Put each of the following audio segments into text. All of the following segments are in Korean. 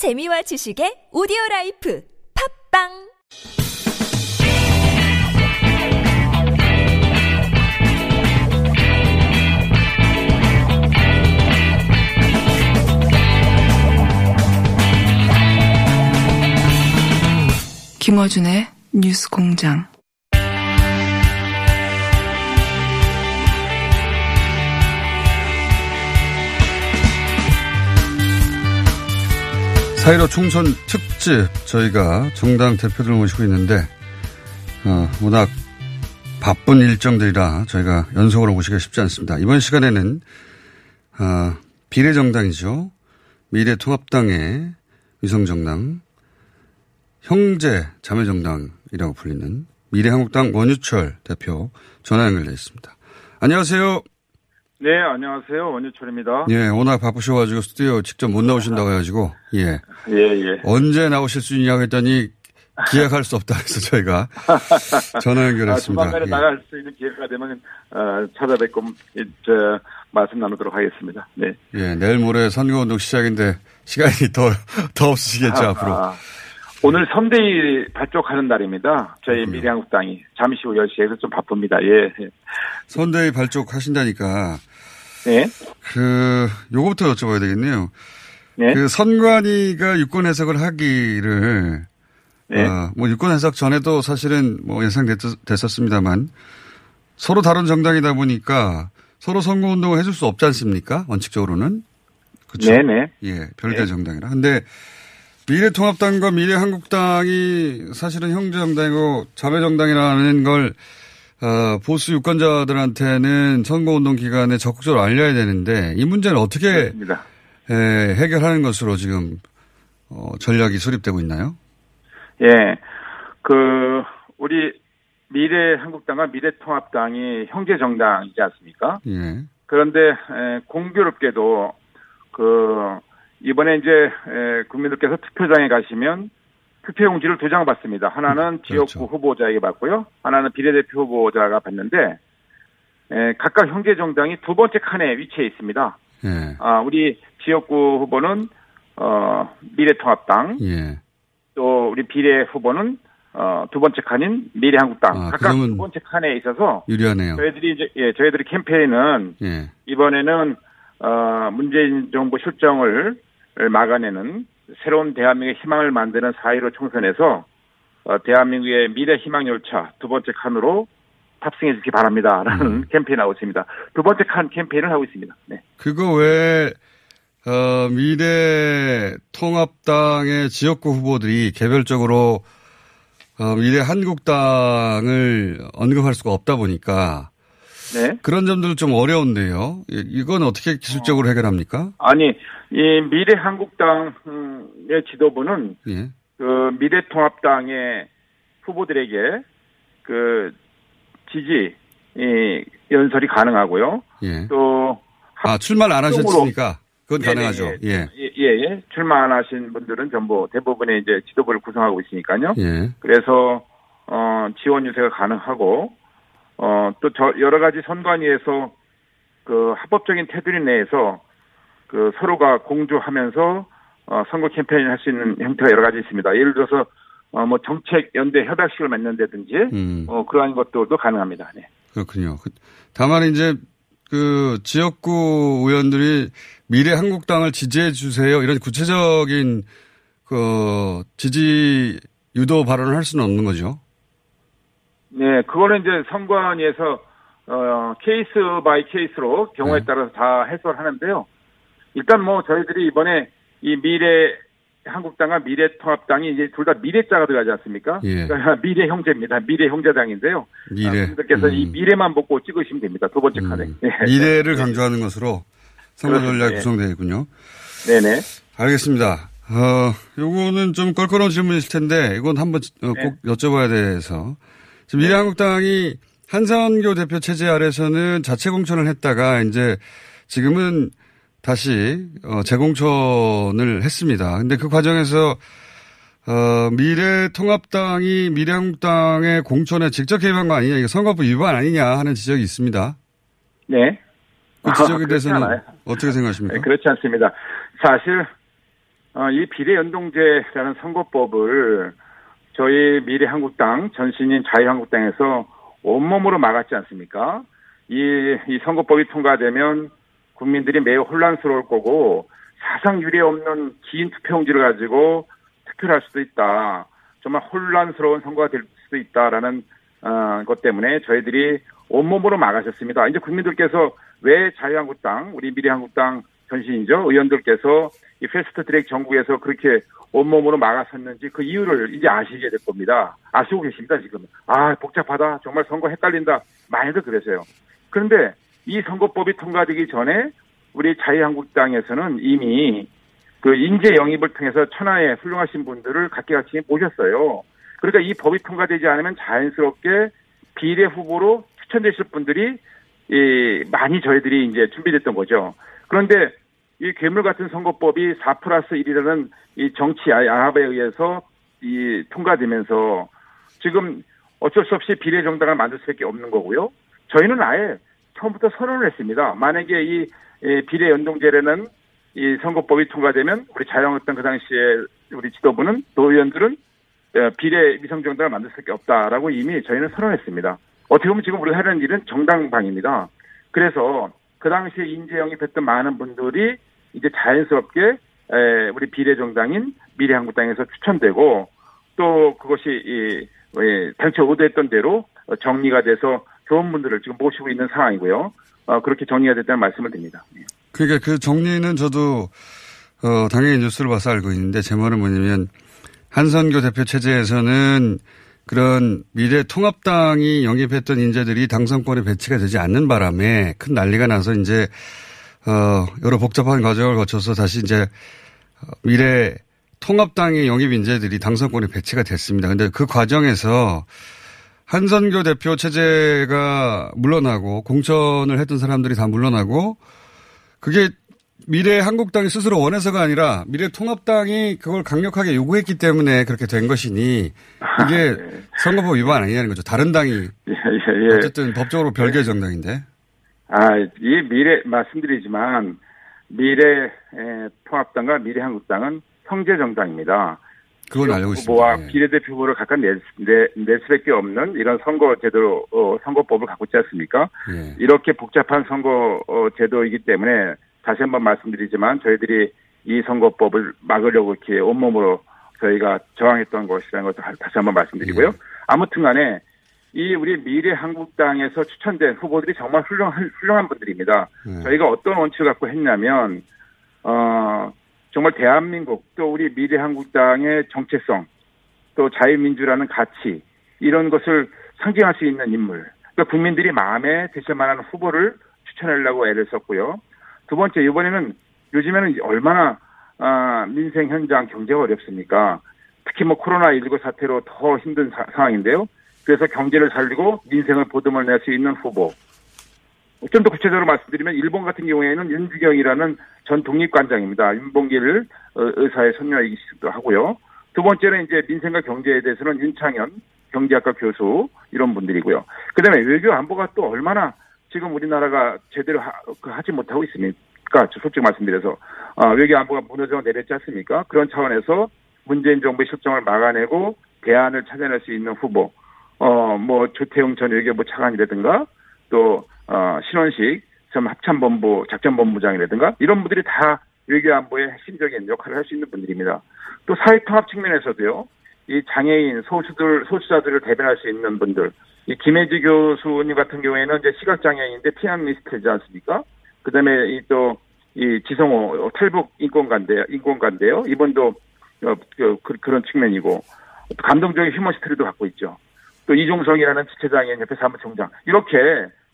재미와 지식의 오디오 라이프 팝빵 김어준의 뉴스 공장. 사이로 총선 특집 저희가 정당 대표들 모시고 있는데 어, 워낙 바쁜 일정들이라 저희가 연속으로 모시기가 쉽지 않습니다. 이번 시간에는 어, 비례정당이죠. 미래통합당의 위성정당 형제 자매정당이라고 불리는 미래한국당 원유철 대표 전화 연결되어 있습니다. 안녕하세요. 네, 안녕하세요. 원유철입니다. 예, 워낙 바쁘셔가지고 스튜디오 직접 못 나오신다고 해가지고, 예. 예, 예. 언제 나오실 수 있냐고 했더니 기약할 수 없다 해서 저희가 전화 아, 연결했습니다. 조만간에 예. 나갈 수 있는 기회가 되면, 어, 찾아뵙고, 이, 저, 말씀 나누도록 하겠습니다. 네. 예, 내일 모레 선거운동 시작인데 시간이 더, 더 없으시겠죠, 앞으로. 아, 오늘 선대위 발족하는 날입니다. 저희 그렇군요. 미래한국당이. 잠시 후 10시에서 좀 바쁩니다. 예. 선대위 발족하신다니까, 네. 그, 요거부터 여쭤봐야 되겠네요. 네. 그 선관위가 유권 해석을 하기를, 네. 어, 뭐 유권 해석 전에도 사실은 뭐 예상됐었습니다만 서로 다른 정당이다 보니까 서로 선거 운동을 해줄 수 없지 않습니까? 원칙적으로는. 그렇죠. 네네. 예, 별개 네. 정당이라. 근데 미래통합당과 미래한국당이 사실은 형제정당이고 자매정당이라는 걸 어, 보수 유권자들한테는 선거운동 기간에 적극적으로 알려야 되는데 이 문제는 어떻게. 에, 해결하는 것으로 지금 어, 전략이 수립되고 있나요? 예. 그, 우리 미래한국당과 미래통합당이 형제정당이지 않습니까? 예. 그런데 에, 공교롭게도 그 이번에 이제 에, 국민들께서 투표장에 가시면 투표용지를 두 장 받습니다. 하나는 그렇죠. 지역구 후보자에게 받고요. 하나는 비례대표 후보자가 받는데 에, 각각 형제 정당이 두 번째 칸에 위치해 있습니다. 예. 아, 우리 지역구 후보는 어, 미래통합당, 예. 또 우리 비례 후보는 어, 두 번째 칸인 미래한국당. 아, 그 각각 두 번째 칸에 있어서 유리하네요. 저희들이 이제 예, 저희들이 캠페인은 예. 이번에는 어, 문재인 정부 실정을 막아내는 새로운 대한민국의 희망을 만드는 4.15 총선에서 어, 대한민국의 미래 희망 열차 두 번째 칸으로 탑승해 주기 바랍니다라는 음. 캠페인을 하고 있습니다. 두 번째 칸 캠페인을 하고 있습니다. 네. 그거 왜, 어, 미래 통합당의 지역구 후보들이 개별적으로, 어, 미래 한국당을 언급할 수가 없다 보니까 네. 그런 점들 좀 어려운데요. 이- 이건 어떻게 기술적으로 해결합니까? 아니 이 미래 한국당의 지도부는 예. 그 미래통합당의 후보들에게 그 지지 이 연설이 가능하고요. 예. 또 아, 출마를 안 하셨으니까 그건 네네, 가능하죠. 예. 예, 예, 예. 출마 안 하신 분들은 전부 대부분의 이제 지도부를 구성하고 있으니까요. 예. 그래서 어 지원 유세가 가능하고 어 또 저 여러 가지 선관위에서 그 합법적인 테두리 내에서 그 서로가 공조하면서 어 선거 캠페인을 할 수 있는 형태가 여러 가지 있습니다. 예를 들어서 어 뭐 정책 연대 협약식을 맺는다든지 음. 어 그러한 것들도 가능합니다. 네. 그렇군요. 그- 다만 이제 그 지역구 의원들이 미래 한국당을 지지해 주세요. 이런 구체적인 그 지지 유도 발언을 할 수는 없는 거죠. 네, 그거는 이제 선관위에서 어 case by case로 경우에 네. 따라서 다 해설하는데요. 일단 뭐 저희들이 이번에 이 미래 한국당과 미래통합당이 이제 둘 다 미래자가 들어가지 않습니까? 예. 그러니까 미래 형제입니다. 미래 형제당인데요. 미래. 분들께서 이 음. 미래만 보고 찍으시면 됩니다. 두 번째 칸에. 음. 네. 미래를 강조하는 것으로 선거. 전략이 예. 구성되어 있군요. 네네. 알겠습니다. 어, 요거는 좀 껄끄러운 질문이실 텐데, 이건 한번 어, 네. 꼭 여쭤봐야 돼서. 지금 미래한국당이 한선교 대표 체제 아래서는 자체 공천을 했다가 이제 지금은 다시 어, 재공천을 했습니다. 근데 그 과정에서 어, 미래통합당이 미래한국당의 공천에 직접 개입한 거 아니냐, 이거 선거법 위반 아니냐 하는 지적이 있습니다. 네. 그 지적에 아, 그렇지 대해서는 않아요. 어떻게 생각하십니까? 네, 그렇지 않습니다. 사실 어, 이 비례연동제라는 선거법을 저희 미래한국당 전신인 자유한국당에서 온몸으로 막았지 않습니까? 이, 이 선거법이 통과되면 국민들이 매우 혼란스러울 거고 사상 유례 없는 긴 투표용지를 가지고 투표를 할 수도 있다. 정말 혼란스러운 선거가 될 수도 있다라는 어, 것 때문에 저희들이 온몸으로 막으셨습니다. 이제 국민들께서 왜 자유한국당, 우리 미래한국당 전신이죠 의원들께서 이 패스트 트랙 정국에서 그렇게 온몸으로 막아섰는지 그 이유를 이제 아시게 될 겁니다. 아시고 계십니다, 지금. 아, 복잡하다. 정말 선거 헷갈린다. 많이들 그러세요. 그런데 이 선거법이 통과되기 전에 우리 자유한국당에서는 이미 그 인재 영입을 통해서 천하의 훌륭하신 분들을 각계각층에 모셨어요. 그러니까 이 법이 통과되지 않으면 자연스럽게 비례 후보로 추천되실 분들이 이 많이 저희들이 이제 준비됐던 거죠. 그런데 이 괴물 같은 선거법이 4 플러스 1이라는 이 정치 야합에 의해서 이 통과되면서 지금 어쩔 수 없이 비례 정당을 만들 수밖에 없는 거고요. 저희는 아예 처음부터 선언을 했습니다. 만약에 이 비례 연동제라는 이 선거법이 통과되면 우리 자유한국당 그 당시에 우리 지도부는 도의원들은 어, 비례 위성정당을 만들 수밖에 없다라고 이미 저희는 선언했습니다. 어떻게 보면 지금 우리가 하는 일은 정당방입니다. 그래서 그 당시에 인재 영입했던 많은 분들이 이제 자연스럽게 우리 비례정당인 미래한국당에서 추천되고 또 그것이 이 당초 의도했던 대로 정리가 돼서 좋은 분들을 지금 모시고 있는 상황이고요. 어, 그렇게 정리가 됐다는 말씀을 드립니다. 예. 그러니까 그 정리는 저도 어, 당연히 뉴스를 봐서 알고 있는데 제 말은 뭐냐면 한선교 대표 체제에서는 그런 미래 통합당이 영입했던 인재들이 당선권에 배치가 되지 않는 바람에 큰 난리가 나서 이제 어 여러 복잡한 과정을 거쳐서 다시 이제 미래 통합당의 영입 인재들이 당선권에 배치가 됐습니다. 근데 그 과정에서 한선교 대표 체제가 물러나고 공천을 했던 사람들이 다 물러나고 그게 미래 한국당이 스스로 원해서가 아니라 미래 통합당이 그걸 강력하게 요구했기 때문에 그렇게 된 것이니 이게 아, 네. 선거법 위반 아니냐는 거죠. 다른 당이 예, 예, 예. 어쨌든 법적으로 별개 정당인데. 아, 이 미래 말씀드리지만 미래 통합당과 미래 한국당은 형제 정당입니다. 그건 알고 있습니다. 후보와 예. 비례대표 후보를 각각 낼, 낼, 낼 수밖에 없는 이런 선거 제도, 어, 선거법을 갖고 있지 않습니까? 예. 이렇게 복잡한 선거 어, 제도이기 때문에 다시 한번 말씀드리지만 저희들이 이 선거법을 막으려고 이렇게 온몸으로 저희가 저항했던 것이라는 것을 다시 한번 말씀드리고요. 예. 아무튼 간에 이 우리 미래 한국당에서 추천된 후보들이 정말 훌륭한, 훌륭한 분들입니다. 예. 저희가 어떤 원칙을 갖고 했냐면, 어, 정말 대한민국 또 우리 미래 한국당의 정체성 또 자유민주라는 가치 이런 것을 상징할 수 있는 인물. 그러니까 국민들이 마음에 드실 만한 후보를 추천하려고 애를 썼고요. 두 번째 이번에는 요즘에는 얼마나 아, 민생 현장 경제가 어렵습니까? 특히 뭐 코로나 19 사태로 더 힘든 사, 상황인데요. 그래서 경제를 살리고 민생을 보듬을 낼수 있는 후보. 좀 더 구체적으로 말씀드리면 일본 같은 경우에는 윤주경이라는 전 독립관장입니다. 윤봉길 어, 의사의 손녀이기도 하고요. 두 번째는 이제 민생과 경제에 대해서는 윤창현 경제학과 교수 이런 분들이고요. 그다음에 외교 안보가 또 얼마나 지금 우리나라가 제대로 하, 그지 못하고 있습니까? 솔직히 말씀드려서 어, 외교 안보가 무너져 내렸지 않습니까? 그런 차원에서 문재인 정부의 실정을 막아내고 대안을 찾아낼 수 있는 후보, 어, 뭐 조태용 전 외교부 차관이라든가 또 어, 신원식 전 합참본부 작전본부장이라든가 이런 분들이 다 외교 안보의 핵심적인 역할을 할 수 있는 분들입니다. 또 사회통합 측면에서도요. 이 장애인, 소수들, 소수자들을 대변할 수 있는 분들, 이 김혜지 교수님 같은 경우에는 이제 시각장애인인데 피아니스트지 않습니까? 그 다음에 이 또, 이 지성호 탈북 인권관대, 인권관대요. 이번도 어, 그, 그, 그런 측면이고, 감동적인 휴먼 스토리도 갖고 있죠. 또 이종성이라는 지체장애인 옆에 사무총장. 이렇게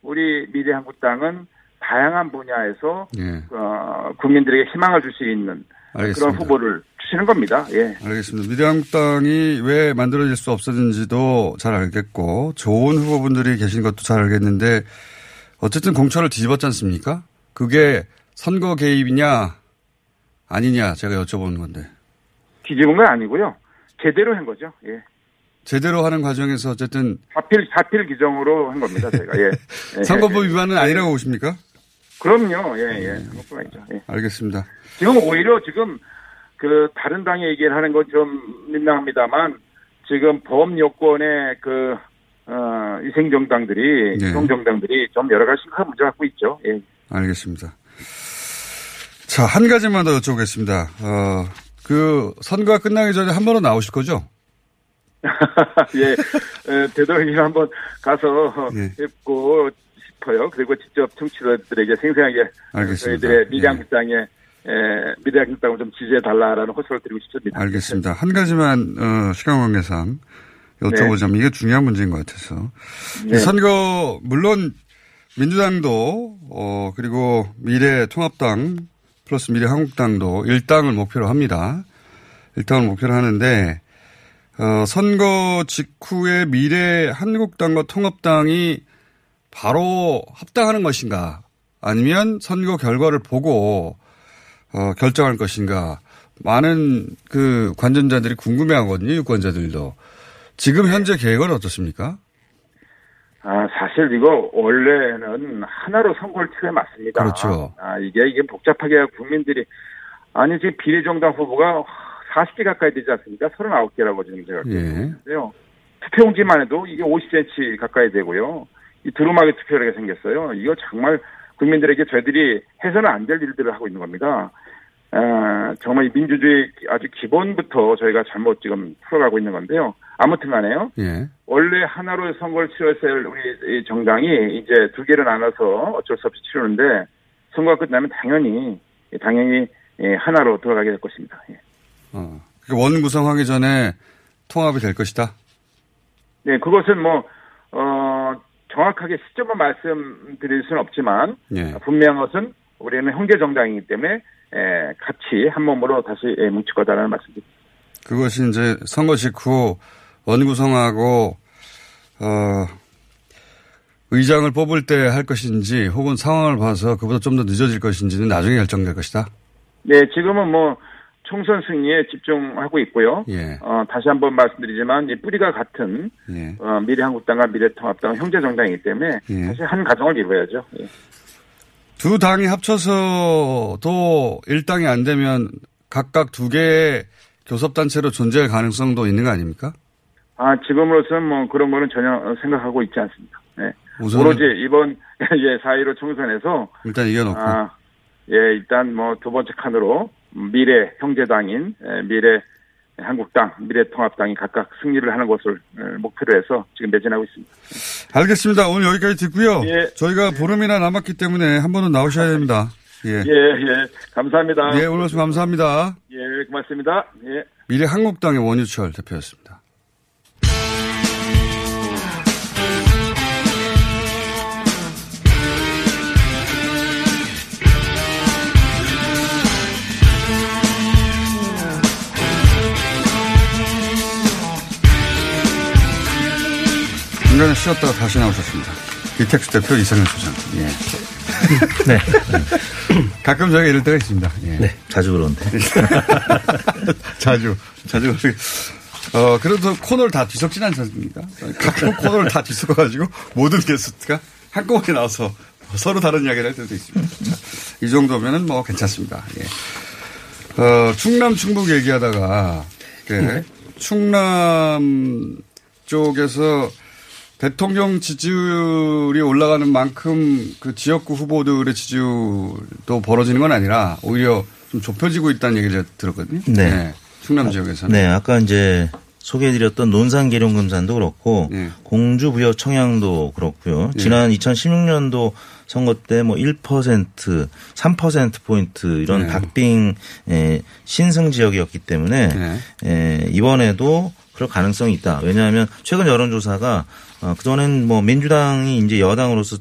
우리 미래한국당은 다양한 분야에서 예. 어, 국민들에게 희망을 줄 수 있는 알겠습니다. 그런 후보를 주시는 겁니다. 예. 알겠습니다. 미래한국당이 왜 만들어질 수 없었는지도 잘 알겠고 좋은 후보분들이 계신 것도 잘 알겠는데 어쨌든 공천을 뒤집었지 않습니까? 그게 선거 개입이냐 아니냐 제가 여쭤보는 건데. 뒤집은 건 아니고요. 제대로 한 거죠. 예. 제대로 하는 과정에서 어쨌든 사필 사필 규정으로 한 겁니다. 제가 예. 예. 선거법 위반은 아니라고 보십니까? 그럼요. 예, 예. 예. 예. 알겠습니다. 지금 오히려 지금 그 다른 당의 얘기를 하는 건 좀 민망합니다만 지금 보험 요건의 그 어, 위생정당들이 예. 위성정당들이 좀 여러 가지 심각한 문제 갖고 있죠. 예. 알겠습니다. 자, 한 가지만 더 여쭤보겠습니다. 어, 그 선거가 끝나기 전에 한 번은 나오실 거죠? 예, 에, 되도록이면 한번 가서 예. 뵙고 싶어요. 그리고 직접 청취자들에게 생생하게 알겠습니다. 저희들의 예. 미래한국당의 에, 미래한국당을 좀 지지해 달라라는 호소를 드리고 싶습니다. 알겠습니다. 한 가지만 어, 시간 관계상 여쭤보자면 이게 중요한 문제인 것 같아서 네. 선거 물론 민주당도 어, 그리고 미래통합당 플러스 미래한국당도 일당을 목표로 합니다. 일당을 목표로 하는데 어, 선거 직후에 미래 한국당과 통합당이 바로 합당하는 것인가 아니면 선거 결과를 보고 어, 결정할 것인가 많은 그 관전자들이 궁금해하거든요 유권자들도 지금 현재 계획은 어떻습니까? 아, 사실 이거 원래는 하나로 선거를 치러야 맞습니다. 그렇죠. 아, 이게, 이게 복잡하게 국민들이, 아니, 지금 비례정당 후보가 40개 가까이 되지 않습니까? 39개라고 지금 제가 예. 있는데요. 투표용지만 해도 이게 50cm 가까이 되고요. 이 두루마기 하게 생겼어요. 이거 정말 국민들에게 저희들이 해서는 안 될 일들을 하고 있는 겁니다. 아, 정말 이 민주주의 아주 기본부터 저희가 잘못 지금 풀어가고 있는 건데요. 아무튼 간에요. 예. 원래 하나로 선거를 할 우리 이 정당이 이제 두 개를 나눠서 어쩔 수 없이 치르는데 선거가 끝나면 당연히 당연히 예, 하나로 돌아가게 될 것입니다. 예. 어. 그원 구성하기 전에 통합이 될 것이다. 네, 그것은 뭐 어, 정확하게 시점을 말씀드릴 수는 없지만 예. 분명한 것은 우리는 형제 정당이기 때문에 에, 같이 한 몸으로 다시 예, 뭉칠 거다라는 말씀입니다. 그것이 이제 선거 직후 원 구성하고 어 의장을 뽑을 때 할 것인지 혹은 상황을 봐서 그보다 좀 더 늦어질 것인지는 나중에 결정될 것이다. 네, 지금은 뭐 총선 승리에 집중하고 있고요. 예. 어, 다시 한번 말씀드리지만 이 뿌리가 같은 예. 어, 미래한국당과 미래통합당은 형제 정당이기 때문에 예. 사실 한 가정을 이루어야죠. 예. 두 당이 합쳐서도 일당이 안 되면 각각 두 개의 교섭단체로 존재할 가능성도 있는 거 아닙니까? 아 지금으로서는 뭐 그런 거는 전혀 생각하고 있지 않습니다. 네. 오로지 이번 예, 4.15 총선에서 일단 이겨놓고. 아, 예, 일단 뭐 두 번째 칸으로 미래 형제당인 예, 미래 한국당, 미래통합당이 각각 승리를 하는 것을 예, 목표로 해서 지금 매진하고 있습니다. 알겠습니다. 오늘 여기까지 듣고요. 예. 저희가 보름이나 남았기 때문에 한 번은 나오셔야 됩니다. 예. 예, 예, 감사합니다. 예, 오늘 말씀 감사합니다. 예, 고맙습니다. 예. 미래 한국당의 원유철 대표였습니다. 중간에 쉬었다가 다시 나오셨습니다. 이택수 대표 이성현 소장. 예. 네. 가끔 저희가 이럴 때가 있습니다. 예. 네. 자주 그러는데. 자주, 자주. 어, 그래도 코너를 다 뒤섞진 않습니까? 가끔 코너를 다 뒤섞어가지고 모든 게스트가 한꺼번에 나와서 서로 다른 이야기를 할 때도 있습니다. 자, 이 정도면은 뭐 괜찮습니다. 예. 어, 충남 충북 얘기하다가, 그 충남 쪽에서 대통령 지지율이 올라가는 만큼 그 지역구 후보들의 지지율도 벌어지는 건 아니라 오히려 좀 좁혀지고 있다는 얘기를 들었거든요. 네. 충남 지역에서는. 네. 아까 이제 소개해드렸던 논산 계룡금산도 그렇고 예. 공주 부여 청양도 그렇고요. 지난 2016년도 선거 때 뭐 1%, 3% 포인트 이런 네. 박빙 에, 신승 지역이었기 때문에 네. 에, 이번에도 그럴 가능성이 있다. 왜냐하면 최근 여론조사가 어, 그동안엔 뭐 민주당이 이제 여당으로서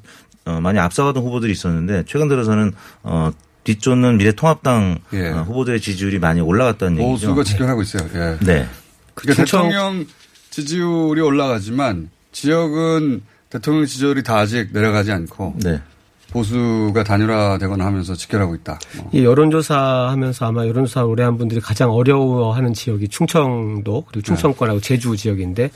어, 많이 앞서가던 후보들이 있었는데 최근 들어서는 어, 뒤쫓는 미래통합당 예. 어, 후보들의 지지율이 많이 올라갔다는 얘기죠. 보수가 직결하고 있어요. 예. 네. 그러니까 충청- 대통령 지지율이 올라가지만 지역은 대통령 지지율이 다 아직 내려가지 않고 네. 보수가 단일화되거나 하면서 직결하고 있다. 뭐. 이 여론조사 하면서 아마 여론조사 오래 한 분들이 가장 어려워하는 지역이 충청도 그리고 충청권하고 제주 지역인데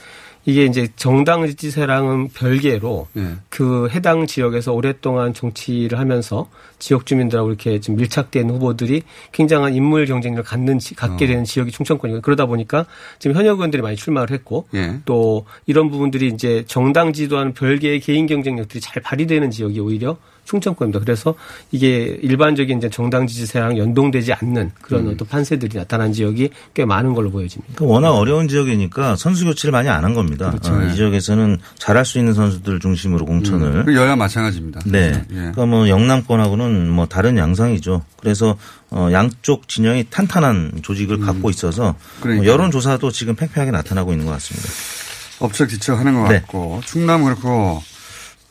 이게 이제 정당 지지세랑은 별개로 예. 그 해당 지역에서 오랫동안 정치를 하면서 지역 주민들하고 이렇게 좀 밀착된 후보들이 굉장한 인물 경쟁력을 갖는 지- 갖게 어. 되는 지역이 충청권이고 그러다 보니까 지금 현역 의원들이 많이 출마를 했고 예. 또 이런 부분들이 이제 정당 지도하는 별개의 개인 경쟁력들이 잘 발휘되는 지역이 오히려 충청권입니다. 그래서 이게 일반적인 이제 정당 지지세랑 연동되지 않는 그런 음. 어떤 판세들이 나타난 지역이 꽤 많은 걸로 보여집니다. 그러니까 워낙 어려운 지역이니까 선수 교체를 많이 안 한 겁니다. 어, 이 지역에서는 잘할 수 있는 선수들 중심으로 공천을 그 여야 마찬가지입니다. 네. 예. 그러니까 뭐 영남권하고는 뭐 다른 양상이죠. 그래서 어 양쪽 진영이 탄탄한 조직을 갖고 있어서 음. 그러니까요. 여론 조사도 지금 팽팽하게 나타나고 있는 것 같습니다. 업적 지척 하는 것 네. 같고 충남 그렇고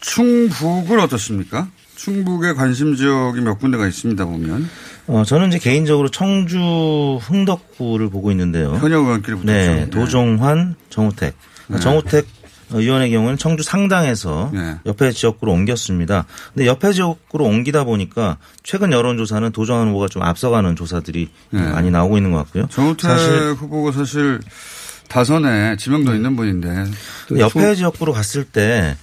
충북은 어떻습니까? 충북의 관심 지역이 몇 군데가 있습니다 보면 어 저는 이제 개인적으로 청주 흥덕구를 보고 있는데요. 현역 의원끼리 붙었죠. 네, 도종환, 정우택. 그러니까 네. 정우택 의원의 경우는 청주 상당에서 네. 옆에 지역구로 옮겼습니다. 근데 옆에 지역구로 옮기다 보니까 최근 여론조사는 도종환 후보가 좀 앞서가는 조사들이 네. 많이 나오고 있는 것 같고요. 정우택 사실 후보가 사실 다선에 지명도 있는 분인데 옆에 지역구로 갔을 때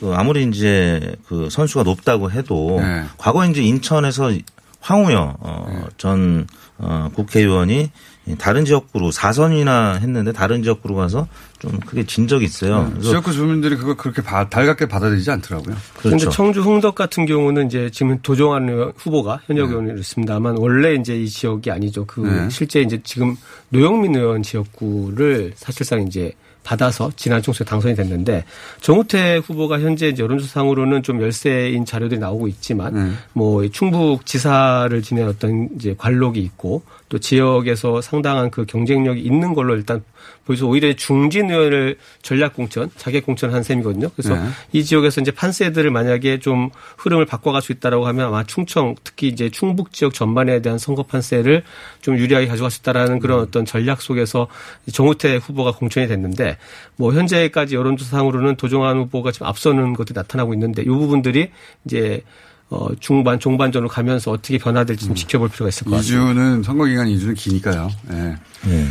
그 아무리 이제 그 선수가 높다고 해도 네. 과거 이제 인천에서 황우여 어, 전 어, 국회의원이 다른 지역구로 4선이나 했는데 다른 지역구로 가서 좀 크게 진 적이 있어요. 그래서 지역구 주민들이 그걸 그렇게 바- 달갑게 받아들이지 않더라고요. 그런데 그렇죠. 청주 흥덕 같은 경우는 이제 지금 도종환 의원 후보가 현역 의원이었습니다만 원래 이제 이 지역이 아니죠. 그 네. 실제 이제 지금 노영민 의원 지역구를 사실상 이제 받아서 지난 총선에 당선이 됐는데 정우택 후보가 현재 여론조사상으로는 좀 열세인 자료들이 나오고 있지만 네. 뭐이 충북 지사를 지낸 어떤 이제 관록이 있고 또 지역에서 상당한 그 경쟁력이 있는 걸로 일단 보여서 오히려 중진 의원을 전략 공천, 자객 공천한 셈이거든요. 그래서 네. 이 지역에서 이제 판세들을 만약에 좀 흐름을 바꿔갈 수 있다라고 하면 아마 충청 특히 이제 충북 지역 전반에 대한 선거 판세를 좀 유리하게 가져갈 수 있다라는 그런 어떤 전략 속에서 정우태 후보가 공천이 됐는데 뭐 현재까지 여론조사상으로는 도종환 후보가 지금 앞서는 것들이 나타나고 있는데 이 부분들이 이제 어 중반 종반전으로 가면서 어떻게 변화될지 좀 지켜볼 필요가 있을 것 같습니다. 2주는 선거 기간 2주는 기니까요. 예. 네.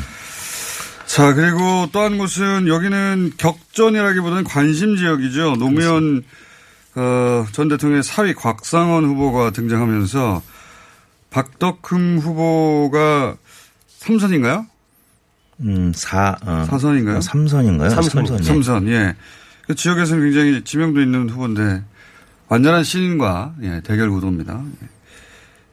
자, 그리고 또 한 곳은 여기는 격전이라기보다는 관심 지역이죠. 노무현 어, 전 대통령의 사위 곽상원 후보가 등장하면서 박덕흠 후보가 3선인가요? 음, 사, 어, 사선인가요? 삼선인가요? 삼선이요. 삼선이요. 삼선, 예. 그 지역에서는 굉장히 지명도 있는 후보인데 완전한 신인과 예, 대결 구도입니다. 예.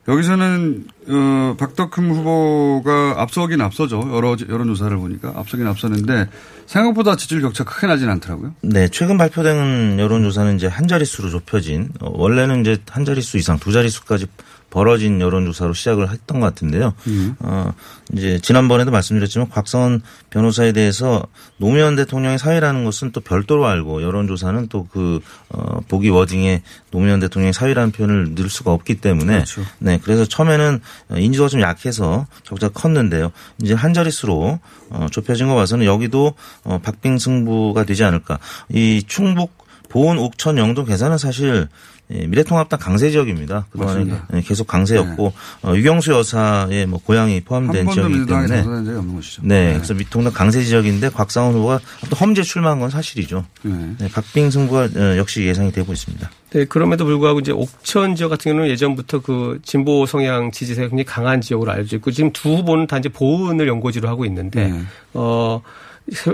여기서는 어, 박덕흠 후보가 앞서긴 앞서죠. 여러 여론조사를 보니까 앞서긴 앞서는데 생각보다 지지율 격차 크게 나진 않더라고요. 네, 최근 발표된 여론조사는 이제 한 자릿수로 좁혀진, 어, 원래는 이제 한 자릿수 이상 두 자릿수까지 벌어진 여론조사로 시작을 했던 것 같은데요. 어, 이제 지난번에도 말씀드렸지만 곽성원 변호사에 대해서 노무현 대통령의 사위라는 것은 또 별도로 알고 여론조사는 또 그, 어, 보기 워딩에 노무현 대통령의 사위라는 표현을 넣을 수가 없기 때문에 그렇죠. 네, 그래서 처음에는 인지도가 좀 약해서 적자가 컸는데요. 이제 한 자릿수로 어, 좁혀진 거 봐서는 여기도 어, 박빙 승부가 되지 않을까. 이 충북 보은 옥천 영도 계산은 사실 예, 미래통합당 강세 지역입니다. 그동안에 맞습니다. 예, 계속 강세였고 어, 유경수 여사의 뭐 고향이 한 포함된 지역이기 때문에 당선된 적이 없는 것이죠. 네, 그래서 미통당 강세 지역인데 곽상원 후보가 또 험지에 출마한 건 사실이죠. 네. 네, 박빙 승부가 어, 역시 예상이 되고 있습니다. 네, 그럼에도 불구하고 이제 옥천 지역 같은 경우는 예전부터 그 진보 성향 지지세가 굉장히 강한 지역으로 알려져 있고 지금 두 후보는 다 이제 보은을 연고지로 하고 있는데 네. 어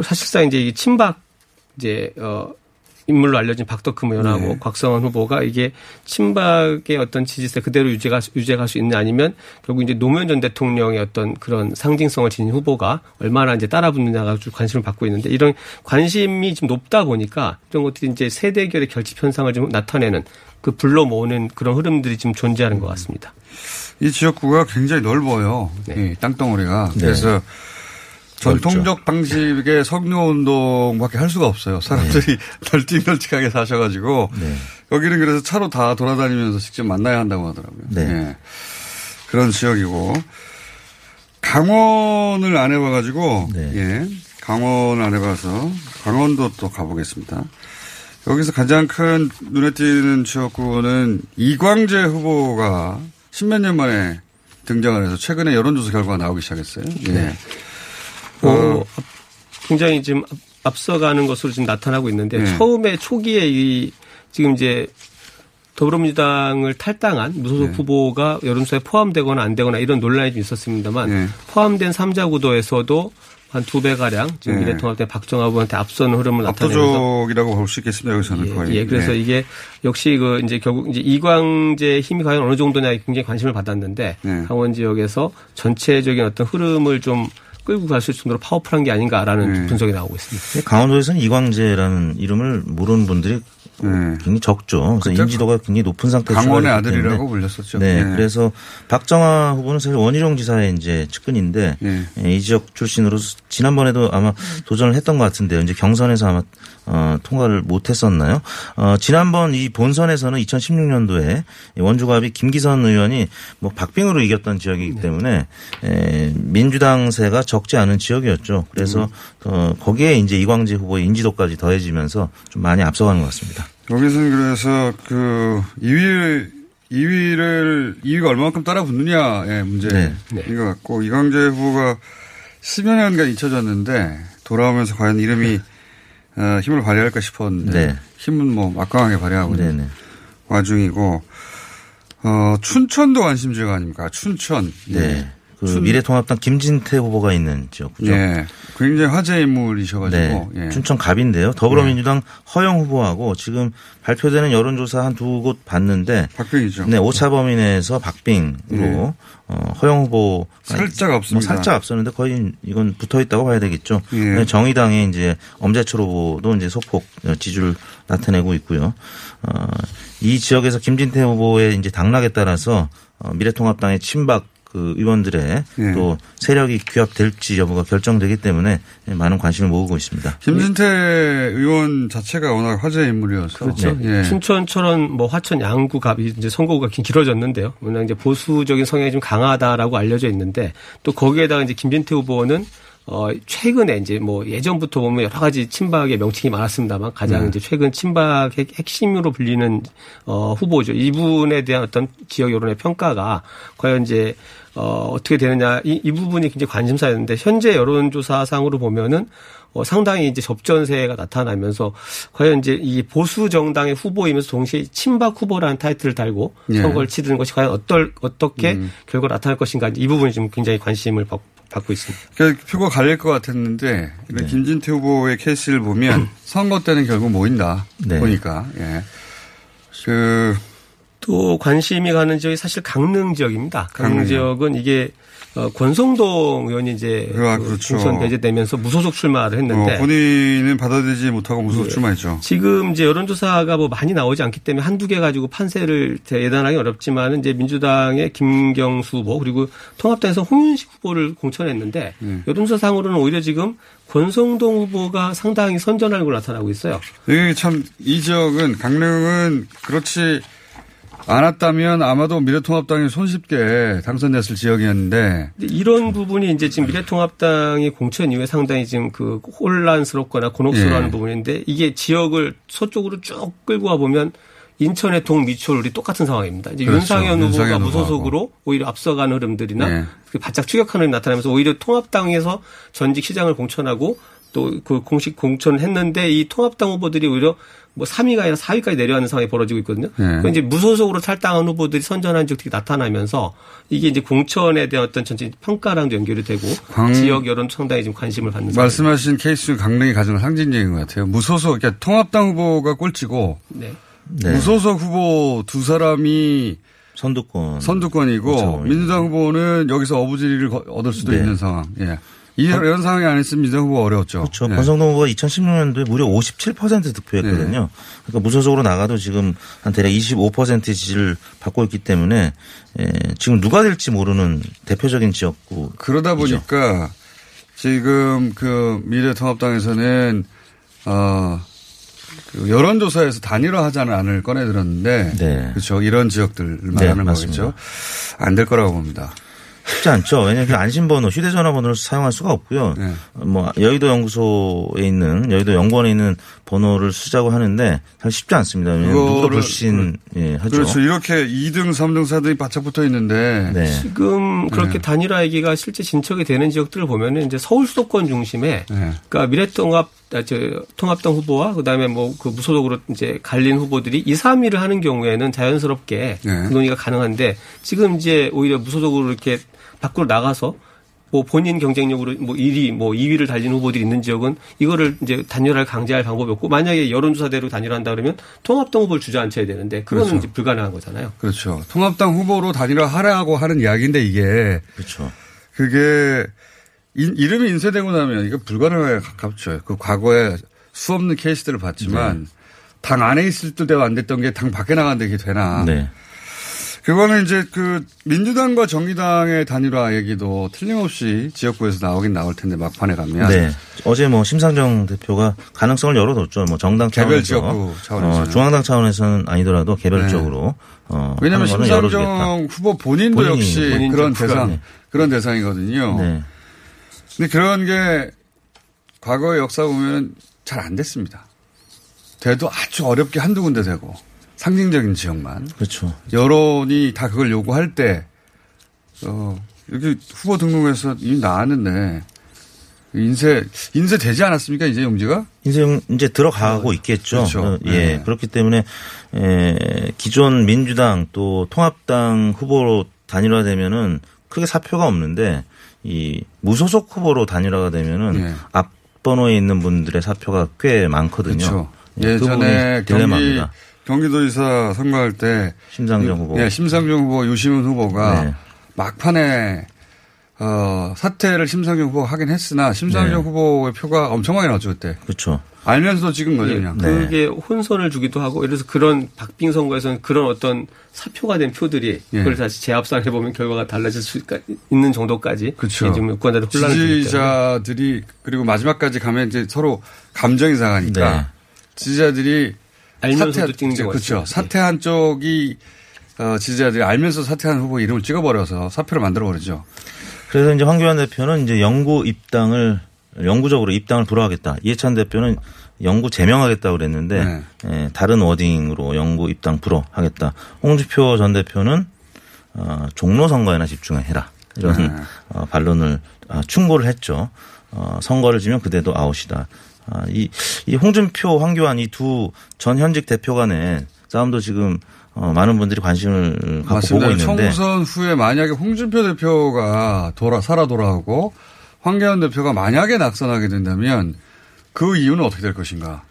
사실상 이제 이 친박 이제 어 인물로 알려진 박덕흠 의원하고 네. 곽성원 후보가 이게 친박의 어떤 지지세 그대로 유지가 유지할 수 있냐 아니면 결국 이제 노무현 전 대통령의 어떤 그런 상징성을 지닌 후보가 얼마나 이제 따라붙느냐가 아주 관심을 받고 있는데 이런 관심이 좀 높다 보니까 이런 것들이 이제 세대결의 결집 현상을 좀 나타내는 그 불러 모으는 그런 흐름들이 지금 존재하는 것 같습니다. 이 지역구가 굉장히 넓어요. 네. 이 땅덩어리가. 네. 그래서 전통적 방식의 석류 운동밖에 할 수가 없어요. 사람들이 널찍널찍하게 사셔가지고 네. 여기는 그래서 차로 다 돌아다니면서 직접 만나야 한다고 하더라고요. 네. 예. 그런 지역이고 강원을 안 해봐가지고 네. 예. 강원을 안 해봐서 강원도 또 가보겠습니다. 여기서 가장 큰 눈에 띄는 지역구는 이광재 후보가 십몇 년 만에 등장을 해서 최근에 여론조사 결과가 나오기 시작했어요. 예. 어, 굉장히 지금 앞- 앞서가는 것으로 지금 나타나고 있는데 네. 처음에 초기에 이 지금 이제 더불어민주당을 탈당한 무소속 네. 후보가 여론조사에 포함되거나 안 되거나 이런 논란이 좀 있었습니다만 네. 포함된 삼자 구도에서도 한 두 배 가량 지금 네. 미래통합당 박정아 후보한테 앞서는 흐름을 나타내면서 압도적이라고 볼 수 있겠습니다. 여기서는 예, 거의. 예, 그래서 네. 이게 역시 그 이제 결국 이제 이광재의 힘이 과연 어느 정도냐 굉장히 관심을 받았는데 네. 강원 지역에서 전체적인 어떤 흐름을 좀 끌고 갈 수 있을 정도로 파워풀한 게 아닌가라는 네. 분석이 나오고 있습니다. 강원도에서는 이광재라는 이름을 모르는 분들이 네. 굉장히 적죠. 그래서 인지도가 굉장히 높은 상태에서 강원의 아들이라고. 불렸었죠. 네, 네. 그래서 박정아 후보는 사실 원희룡 지사의 이제 측근인데 네. 예, 이 지역 출신으로 지난번에도 아마 도전을 했던 것 같은데요. 이제 경선에서 아마 어, 통과를 못했었나요? 어, 지난번 이 본선에서는 2016년도에 원주갑이 김기선 의원이 뭐 박빙으로 이겼던 지역이기 네. 때문에 에, 민주당세가 적지 않은 지역이었죠. 그래서 음. 어, 거기에 이제 이광재 후보의 인지도까지 더해지면서 좀 많이 앞서가는 것 같습니다. 여기서는 그래서 그 2위 2위를 2위가 얼마만큼 따라 붙느냐의 문제인 네. 것 같고 이광재 후보가 10여 년간 잊혀졌는데 돌아오면서 과연 이름이 어, 힘을 발휘할까 싶었는데 네. 힘은 뭐 막강하게 발휘하고 있는. 와중이고 어, 춘천도 관심지가 아닙니까? 춘천. 네. 그 미래통합당 김진태 후보가 있는 지역이죠. 예. 굉장히 화제 인물이셔가지고. 네. 예. 춘천 갑인데요. 더불어민주당 허영 후보하고 지금 발표되는 여론조사 한 두 곳 봤는데 박빙이죠. 네, 오차범위 내에서 박빙으로 어, 허영 후보 살짝 앞섭니다. 뭐 살짝 앞서는데 거의 이건 붙어 있다고 봐야 되겠죠. 예. 네, 정의당의 이제 엄재철 후보도 이제 소폭 지지를 나타내고 있고요. 어, 이 지역에서 김진태 후보의 이제 당락에 따라서 어, 미래통합당의 친박 그 의원들의 예. 또 세력이 규합될지 여부가 결정되기 때문에 많은 관심을 모으고 있습니다. 김진태 의원 자체가 워낙 화제 인물이어서. 그렇죠. 예. 춘천처럼 뭐 화천 양구 갑이 이제 선거구가 긴- 길어졌는데요. 워낙 이제 보수적인 성향이 좀 강하다라고 알려져 있는데 또 거기에다가 이제 김진태 후보는 어 최근에 이제 뭐 예전부터 보면 여러 가지 친박의 명칭이 많았습니다만 가장 이제 최근 친박의 핵심으로 불리는 어 후보죠. 이분에 대한 어떤 지역 여론의 평가가 과연 이제 어 어떻게 되느냐 이, 이 부분이 굉장히 관심사였는데 현재 여론조사상으로 보면은 어, 상당히 이제 접전세가 나타나면서 과연 이제 이 보수 정당의 후보이면서 동시에 친박 후보라는 타이틀을 달고 예. 선거를 치르는 것이 과연 어떨 어떻게 결과가 나타날 것인가 이 부분이 지금 굉장히 관심을 받, 받고 있습니다. 그 표가 갈릴 것 같았는데 이런 김진태 후보의 케이스를 보면 선거 때는 결국 모인다. 네. 보니까. 예. 그 또 관심이 가는 지역이 사실 강릉 지역입니다. 강릉 강릉이요. 지역은 이게 어, 권성동 의원이 이제 아, 그 그렇죠. 공천 배제되면서 무소속 출마를 했는데 어, 본인은 받아들이지 못하고 무소속 예. 출마했죠. 지금 이제 여론조사가 뭐 많이 나오지 않기 때문에 한두 개 가지고 판세를 예단하기 어렵지만 이제 민주당의 김경수 후보 그리고 통합당에서 홍윤식 후보를 공천했는데 음. 여론조사상으로는 오히려 지금 권성동 후보가 상당히 선전하는 걸로 나타나고 있어요. 이게 참 이 지역은 강릉은 그렇지 않았다면 아마도 미래통합당이 손쉽게 당선됐을 지역이었는데 이런 부분이 이제 지금 미래통합당이 공천 이후에 상당히 지금 그 혼란스럽거나 곤혹스러워하는 예. 부분인데 이게 지역을 서쪽으로 쭉 끌고 와 보면 인천의 동미추홀이 똑같은 상황입니다. 이제 그렇죠. 윤상현 후보가 윤상현 무소속으로 오히려 앞서가는 흐름들이나 네. 그 바짝 추격하는 흐름이 나타나면서 오히려 통합당에서 전직 시장을 공천하고 또 그 공식 공천을 했는데 이 통합당 후보들이 오히려 뭐 3위가 아니라 4위까지 내려가는 상황이 벌어지고 있거든요. 네. 그 이제 무소속으로 탈당한 후보들이 선전한 지역들이 나타나면서 이게 이제 공천에 대한 어떤 전체 평가랑도 연결이 되고 광- 지역 여론 상당히 좀 관심을 받는 상황입니다. 말씀하신 케이스 중 강릉이 가장 상징적인 것 같아요. 무소속, 그러니까 통합당 후보가 꼴찌고 네. 네. 무소속 후보 두 사람이 선두권. 선두권이고 그렇죠. 민주당 후보는 여기서 어부지리를 거- 얻을 수도 네. 있는 상황. 예. 이- 이런 상황이 아니었으면 민주당 후보 어려웠죠. 그렇죠. 예. 권성동 후보가 2016년도에 무려 57% 득표했거든요. 네. 그러니까 무소속으로 나가도 지금 한 대략 25% 지지를 받고 있기 때문에 에, 지금 누가 될지 모르는 대표적인 지역구. 그러다 보니까 지금 그 미래통합당에서는 어, 그 여론조사에서 단일화 하자는 안을 꺼내들었는데 네. 그렇죠. 이런 지역들 말하는 맞습니다. 거겠죠. 안 될 거라고 봅니다. 쉽지 않죠. 왜냐하면 그 안심번호, 휴대전화번호를 사용할 수가 없고요. 네. 뭐 여의도 연구소에 있는 여의도 연구원에 있는 번호를 쓰자고 하는데 사실 쉽지 않습니다. 누구도 그거를- 불신 예, 하죠. 그렇죠. 이렇게 2등, 3등, 4등이 바짝 붙어 있는데. 네. 지금 그렇게 단일화 얘기가 실제 진척이 되는 지역들을 보면은 이제 서울 수도권 중심에 네. 그러니까 미래통합 아, 저 통합당 후보와 그다음에 뭐 그 무소속으로 이제 갈린 후보들이 2, 3위를 하는 경우에는 자연스럽게 네. 그 논의가 가능한데 지금 이제 오히려 무소속으로 이렇게 밖으로 나가서 뭐 본인 경쟁력으로 뭐 1위, 뭐 2위를 달린 후보들이 있는 지역은 이거를 이제 단일화를 강제할 방법이 없고 만약에 여론조사대로 단일화한다 그러면 통합당 후보를 주저앉혀야 되는데 그거는 그렇죠. 이제 불가능한 거잖아요. 그렇죠. 통합당 후보로 단일화 하라고 하는 이야기인데 이게 그렇죠. 그게 인- 이름이 인쇄되고 나면 이거 불가능에 가깝죠. 그 과거에 수없는 케이스들을 봤지만 당 안에 있을 때도 안 됐던 게 당 밖에 나갔는데 이게 되나. 네. 그거는 이제 그 민주당과 정의당의 단일화 얘기도 틀림없이 지역구에서 나오긴 나올 텐데 막판에 가면. 네. 어제 뭐 심상정 대표가 가능성을 열어뒀죠. 뭐 정당 개별 차원에서 지역구 차원에서는. 어, 중앙당 차원에서는 아니더라도 개별적으로 어, 왜냐하면 거는 열어주겠다. 심상정 후보 본인도 본인이 역시 본인 그런 대상, 네. 그런 대상이거든요. 네. 근데 그런 게 과거의 역사 보면 잘 안 됐습니다. 돼도 아주 어렵게 한두 군데 되고 상징적인 지역만 그렇죠. 여론이 다 그걸 요구할 때 어, 여기 후보 등록해서 이미 나왔는데 인쇄 인쇄 되지 않았습니까 이제 용지가? 이제 이제 들어가고 있겠죠. 그렇죠. 어, 예. 네. 그렇기 때문에 에, 기존 민주당 또 통합당 후보로 단일화되면은 크게 사표가 없는데 이 무소속 후보로 단일화가 되면은 네. 앞 번호에 있는 분들의 사표가 꽤 많거든요. 그렇죠. 예, 그 예전에 부분이 경기. 경기도지사 선거할 때 심상정 후보. 예, 심상정 후보, 유시문 후보가 네. 막판에 어, 사퇴를 심상정 후보가 하긴 했으나 심상정 네. 후보의 표가 엄청 많이 나왔죠 그때. 그렇죠. 알면서도 찍은 거죠 예, 그냥. 네. 그게 혼선을 주기도 하고 들어서 그런 박빙 선거에서는 그런 어떤 사표가 된 표들이 예. 그걸 다시 재합산해 보면 결과가 달라질 수 있- 있는 정도까지 그렇죠. 예, 지금 유권자들 혼란을 지지자들이 그리고 마지막까지 가면 이제 서로 감정이 상하니까 네. 지지자들이 알면서도 사퇴- 찍는 경우가 그렇죠. 사퇴한 쪽이 어, 지지자들이 알면서 사퇴한 후보 이름을 찍어버려서 사표를 만들어버리죠. 그래서 이제 황교안 대표는 이제 영구 입당을 영구적으로 입당을 불허하겠다. 이해찬 대표는 영구 제명하겠다고 그랬는데 네. 예, 다른 워딩으로 영구 입당 불허하겠다. 홍주표 전 대표는 어, 종로 선거에나 집중해라 이런 네. 어, 반론을 아, 충고를 했죠. 어, 선거를 지면 그대도 아웃이다. 아, 이, 이 홍준표, 황교안 이 두 전 현직 대표 간의 싸움도 지금 어, 많은 분들이 관심을 갖고 맞습니다. 보고 있는데 총선 후에 만약에 홍준표 대표가 돌아 살아 돌아오고 황교안 대표가 만약에 낙선하게 된다면 그 이유는 어떻게 될 것인가?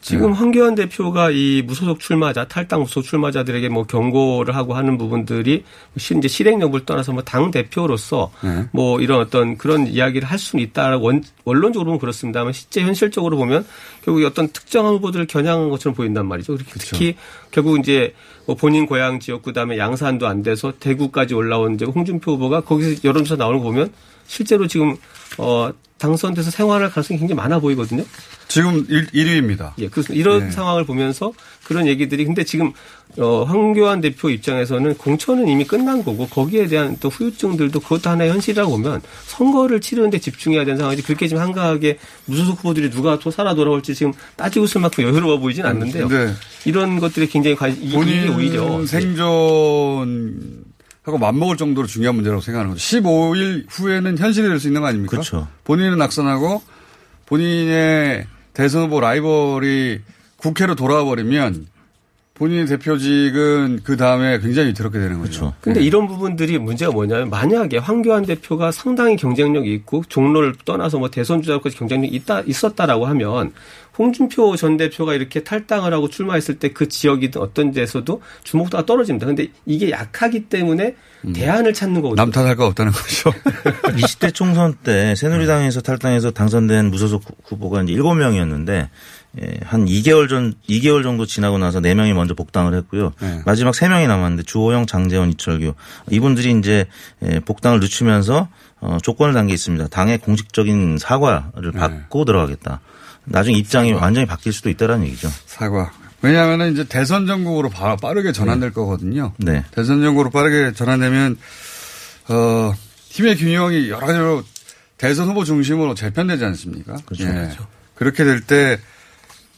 지금 황교안 대표가 이 무소속 출마자, 탈당 무소속 출마자들에게 뭐 경고를 하고 하는 부분들이 실 이제 실행 여부를 떠나서 뭐 당 대표로서 네. 뭐 이런 어떤 그런 이야기를 할 수는 있다라고 원, 원론적으로는 그렇습니다만 실제 현실적으로 보면 결국 어떤 특정한 후보들을 겨냥한 것처럼 보인단 말이죠. 그렇게 특히 결국 이제 뭐 본인 고향 지역 그다음에 양산도 안 돼서 대구까지 올라온 이제 홍준표 후보가 거기서 여론조사 나오는 거 보면 실제로 지금 어 당선돼서 생활할 가능성이 굉장히 많아 보이거든요. 지금 1, 1위입니다. 예, 그래서 이런 네. 상황을 보면서 그런 얘기들이 근데 지금 어 황교안 대표 입장에서는 공천은 이미 끝난 거고 거기에 대한 또 후유증들도 그것도 하나의 현실이라고 보면 선거를 치르는데 집중해야 되는 상황이지 그렇게 지금 한가하게 무소속 후보들이 누가 또 살아 돌아올지 지금 따지고 있을 만큼 여유로워 보이진 않는데요. 네. 이런 것들이 굉장히 관, 이- 이게 본인 오히려 예. 생존 하고 맞먹을 정도로 중요한 문제라고 생각하는 거죠. 15일 후에는 현실이 될 수 있는 거 아닙니까? 그렇죠. 본인은 낙선하고 본인의 대선 후보 라이벌이 국회로 돌아와 버리면 본인의 대표직은 그 다음에 굉장히 위태롭게 되는 거죠. 그렇죠. 근데 이런 부분들이 문제가 뭐냐면 만약에 황교안 대표가 상당히 경쟁력이 있고 종로를 떠나서 뭐 대선 주자로까지 경쟁력이 있다 있었다라고 하면 홍준표 전 대표가 이렇게 탈당을 하고 출마했을 때 그 지역이든 어떤 데서도 주목도가 떨어집니다. 근데 이게 약하기 때문에 대안을 찾는 거거든요. 남 탓할 거 없다는 거죠. 20대 총선 때 새누리당에서 탈당해서 당선된 무소속 후- 후보가 이제 7명이었는데 예, 한 2개월 전 2개월 정도 지나고 나서 4명이 먼저 복당을 했고요. 네. 마지막 3명이 남았는데 주호영, 장재원, 이철규 이분들이 이제 예, 복당을 늦추면서 어, 조건을 단 게 있습니다. 당의 공식적인 사과를 네. 받고 들어가겠다. 나중에 입장이 완전히 바뀔 수도 있다라는 얘기죠. 사과. 왜냐하면 이제 대선 전국으로 바- 빠르게 전환될 거거든요. 네. 대선 전국으로 빠르게 전환되면 어 힘의 균형이 여러 가지로 대선 후보 중심으로 재편되지 않습니까? 그렇죠. 예. 그렇죠. 그렇게 될 때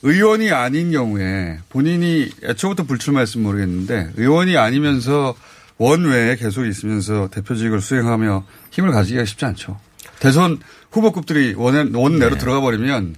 의원이 아닌 경우에 본인이 애초부터 불출마했으면 모르겠는데 의원이 아니면서 원외에 계속 있으면서 대표직을 수행하며 힘을 가지기가 쉽지 않죠. 대선 후보급들이 원, 원내로 네. 들어가 버리면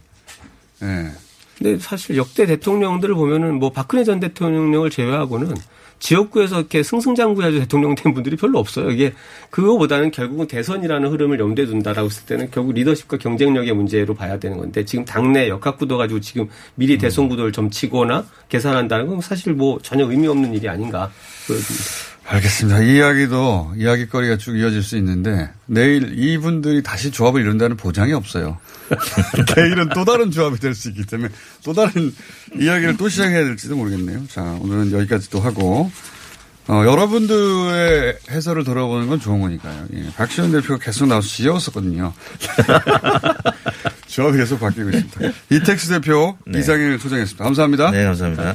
예. 근데 사실 역대 대통령들을 보면은 뭐 박근혜 전 대통령을 제외하고는 지역구에서 이렇게 승승장구해서 대통령 된 분들이 별로 없어요. 이게 그거보다는 결국은 대선이라는 흐름을 염두에 둔다라고 했을 때는 결국 리더십과 경쟁력의 문제로 봐야 되는 건데 지금 당내 역학구도 가지고 지금 미리 대선 구도를 점치거나 계산한다는 건 사실 뭐 전혀 의미 없는 일이 아닌가 보여집니다. 알겠습니다. 이 이야기도 이야기거리가 쭉 이어질 수 있는데 내일 이분들이 다시 조합을 이룬다는 보장이 없어요. 내일은 또 다른 조합이 될 수 있기 때문에 또 다른 이야기를 또 시작해야 될지도 모르겠네요. 자, 오늘은 여기까지 또 하고 어, 여러분들의 해설을 들어보는 건 좋은 거니까요. 예, 박시원 대표가 계속 나와서 지어왔었거든요. 조합이 계속 바뀌고 있습니다. 이택스 대표 네. 이상일 소장했습니다. 감사합니다. 네, 감사합니다.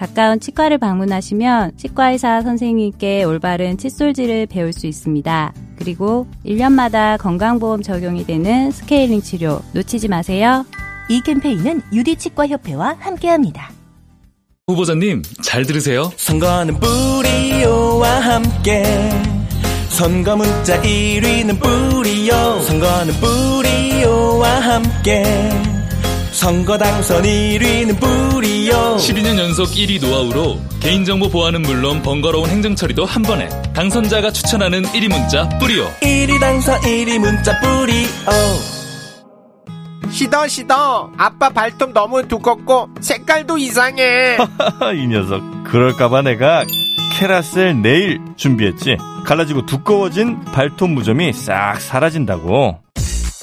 가까운 치과를 방문하시면 치과의사 선생님께 올바른 칫솔질을 배울 수 있습니다. 그리고 1년마다 건강보험 적용이 되는 스케일링 치료 놓치지 마세요. 이 캠페인은 유디치과협회와 함께합니다. 후보자님, 잘 들으세요. 선거는 뿌리오와 함께 선거 문자 1위는 뿌리오 선거는 뿌리오와 함께 선거 당선 1위는 뿌리오 12년 연속 1위 노하우로 개인정보 보안은 물론 번거로운 행정 처리도 한 번에. 당선자가 추천하는 1위 문자 뿌리오. 1위 당선 1위 문자 뿌리오 시더 시더. 아빠 발톱 너무 두껍고 색깔도 이상해. 이 녀석 그럴까봐 내가 케라셀 네일 준비했지. 갈라지고 두꺼워진 발톱 무좀이 싹 사라진다고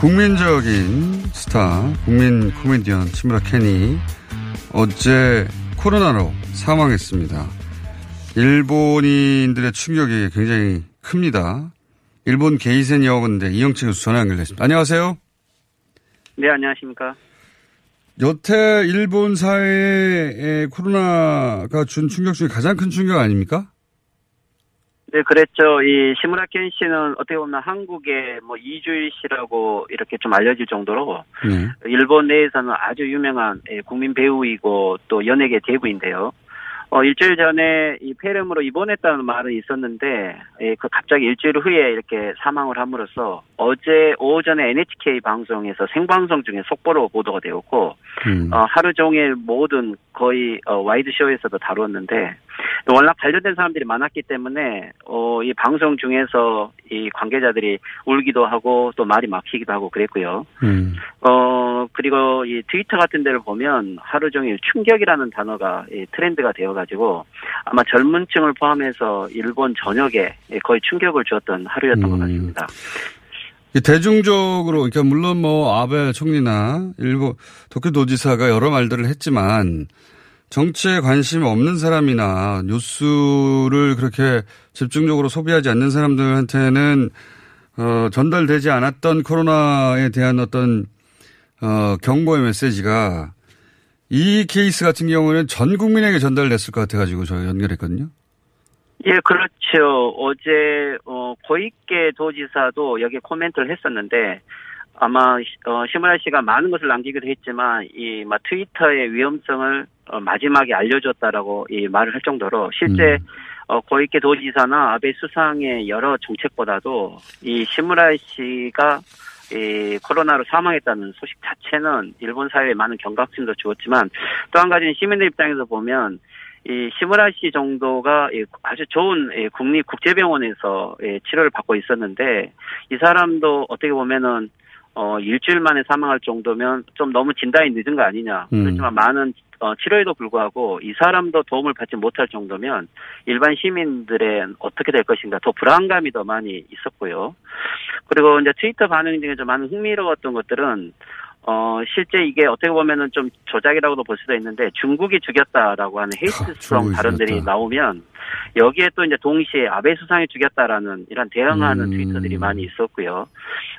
국민적인 스타, 국민 코미디언 치무라 켄이 어제 코로나로 사망했습니다. 일본인들의 충격이 굉장히 큽니다. 일본 게이센 여학원대 이영채 교수 전화 연결됐습니다. 안녕하세요. 네, 안녕하십니까. 여태 일본 사회에 코로나가 준 충격 중에 가장 큰 충격 아닙니까? 네, 그랬죠. 이 시무라 켄 씨는 어떻게 보면 한국의 뭐 이주일 씨라고 이렇게 좀 알려질 정도로 네. 일본 내에서는 아주 유명한 예, 국민 배우이고 또 연예계 대부인데요. 어, 일주일 전에 이 폐렴으로 입원했다는 말은 있었는데, 예, 그 갑자기 일주일 후에 이렇게 사망을 함으로써 어제 오전에 NHK 방송에서 생방송 중에 속보로 보도가 되었고, 음. 어, 하루 종일 모든 거의 어, wide show에서도 다뤘는데 워낙 관련된 사람들이 많았기 때문에 어, 이 방송 중에서 이 관계자들이 울기도 하고 또 말이 막히기도 하고 그랬고요. 음. 어 그리고 이 트위터 같은 데를 보면 하루 종일 충격이라는 단어가 이 트렌드가 되어가지고 아마 젊은층을 포함해서 일본 전역에 거의 충격을 주었던 하루였던 것 음. 같습니다. 이 대중적으로, 그러니까 물론 뭐 아베 총리나 일본 도쿄도지사가 여러 말들을 했지만 정치에 관심 없는 사람이나 뉴스를 그렇게 집중적으로 소비하지 않는 사람들한테는 어, 전달되지 않았던 코로나에 대한 어떤 어, 경고의 메시지가 이 케이스 같은 경우는 전 국민에게 전달됐을 것 같아가지고 저희 연결했거든요. 예, 그렇죠. 어제 어, 고이케 도지사도 여기에 코멘트를 했었는데 아마 어, 시무라 씨가 많은 것을 남기기도 했지만 이 막 트위터의 위험성을 어, 마지막에 알려줬다라고 이 말을 할 정도로 실제 어, 고이케 도지사나 아베 수상의 여러 정책보다도 이 시무라 씨가 이 코로나로 사망했다는 소식 자체는 일본 사회에 많은 경각심도 주었지만 또 한 가지는 시민들 입장에서 보면 이 시무라 씨 정도가 이 아주 좋은 이 국립 국제병원에서 예, 치료를 받고 있었는데 이 사람도 어떻게 보면은 어 일주일 만에 사망할 정도면 좀 너무 진단이 늦은 거 아니냐. 음. 그렇지만 많은 어, 치료에도 불구하고 이 사람도 도움을 받지 못할 정도면 일반 시민들의 어떻게 될 것인가 더 불안감이 더 많이 있었고요. 그리고 이제 트위터 반응 중에 좀 많은 흥미로웠던 것들은 어, 실제 이게 어떻게 보면은 좀 조작이라고도 볼 수도 있는데 중국이 죽였다라고 하는 헤이트성 발언들이 죽였다. 나오면 여기에 또 이제 동시에 아베 수상이 죽였다라는 이런 대응하는 음. 트위터들이 많이 있었고요.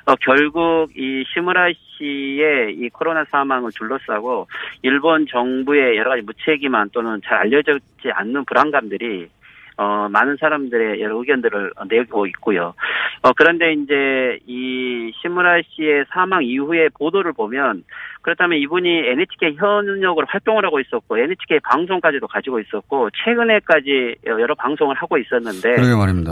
어, 결국 이 시무라 씨의 이 코로나 사망을 둘러싸고 일본 정부의 여러 가지 무책임한 또는 잘 알려지지 않는 불안감들이 어, 많은 사람들의 여러 의견들을 내고 있고요. 어, 그런데 이제 이 시무라 씨의 사망 이후의 보도를 보면 그렇다면 이분이 NHK 현역으로 활동을 하고 있었고 NHK 방송까지도 가지고 있었고 최근에까지 여러 방송을 하고 있었는데.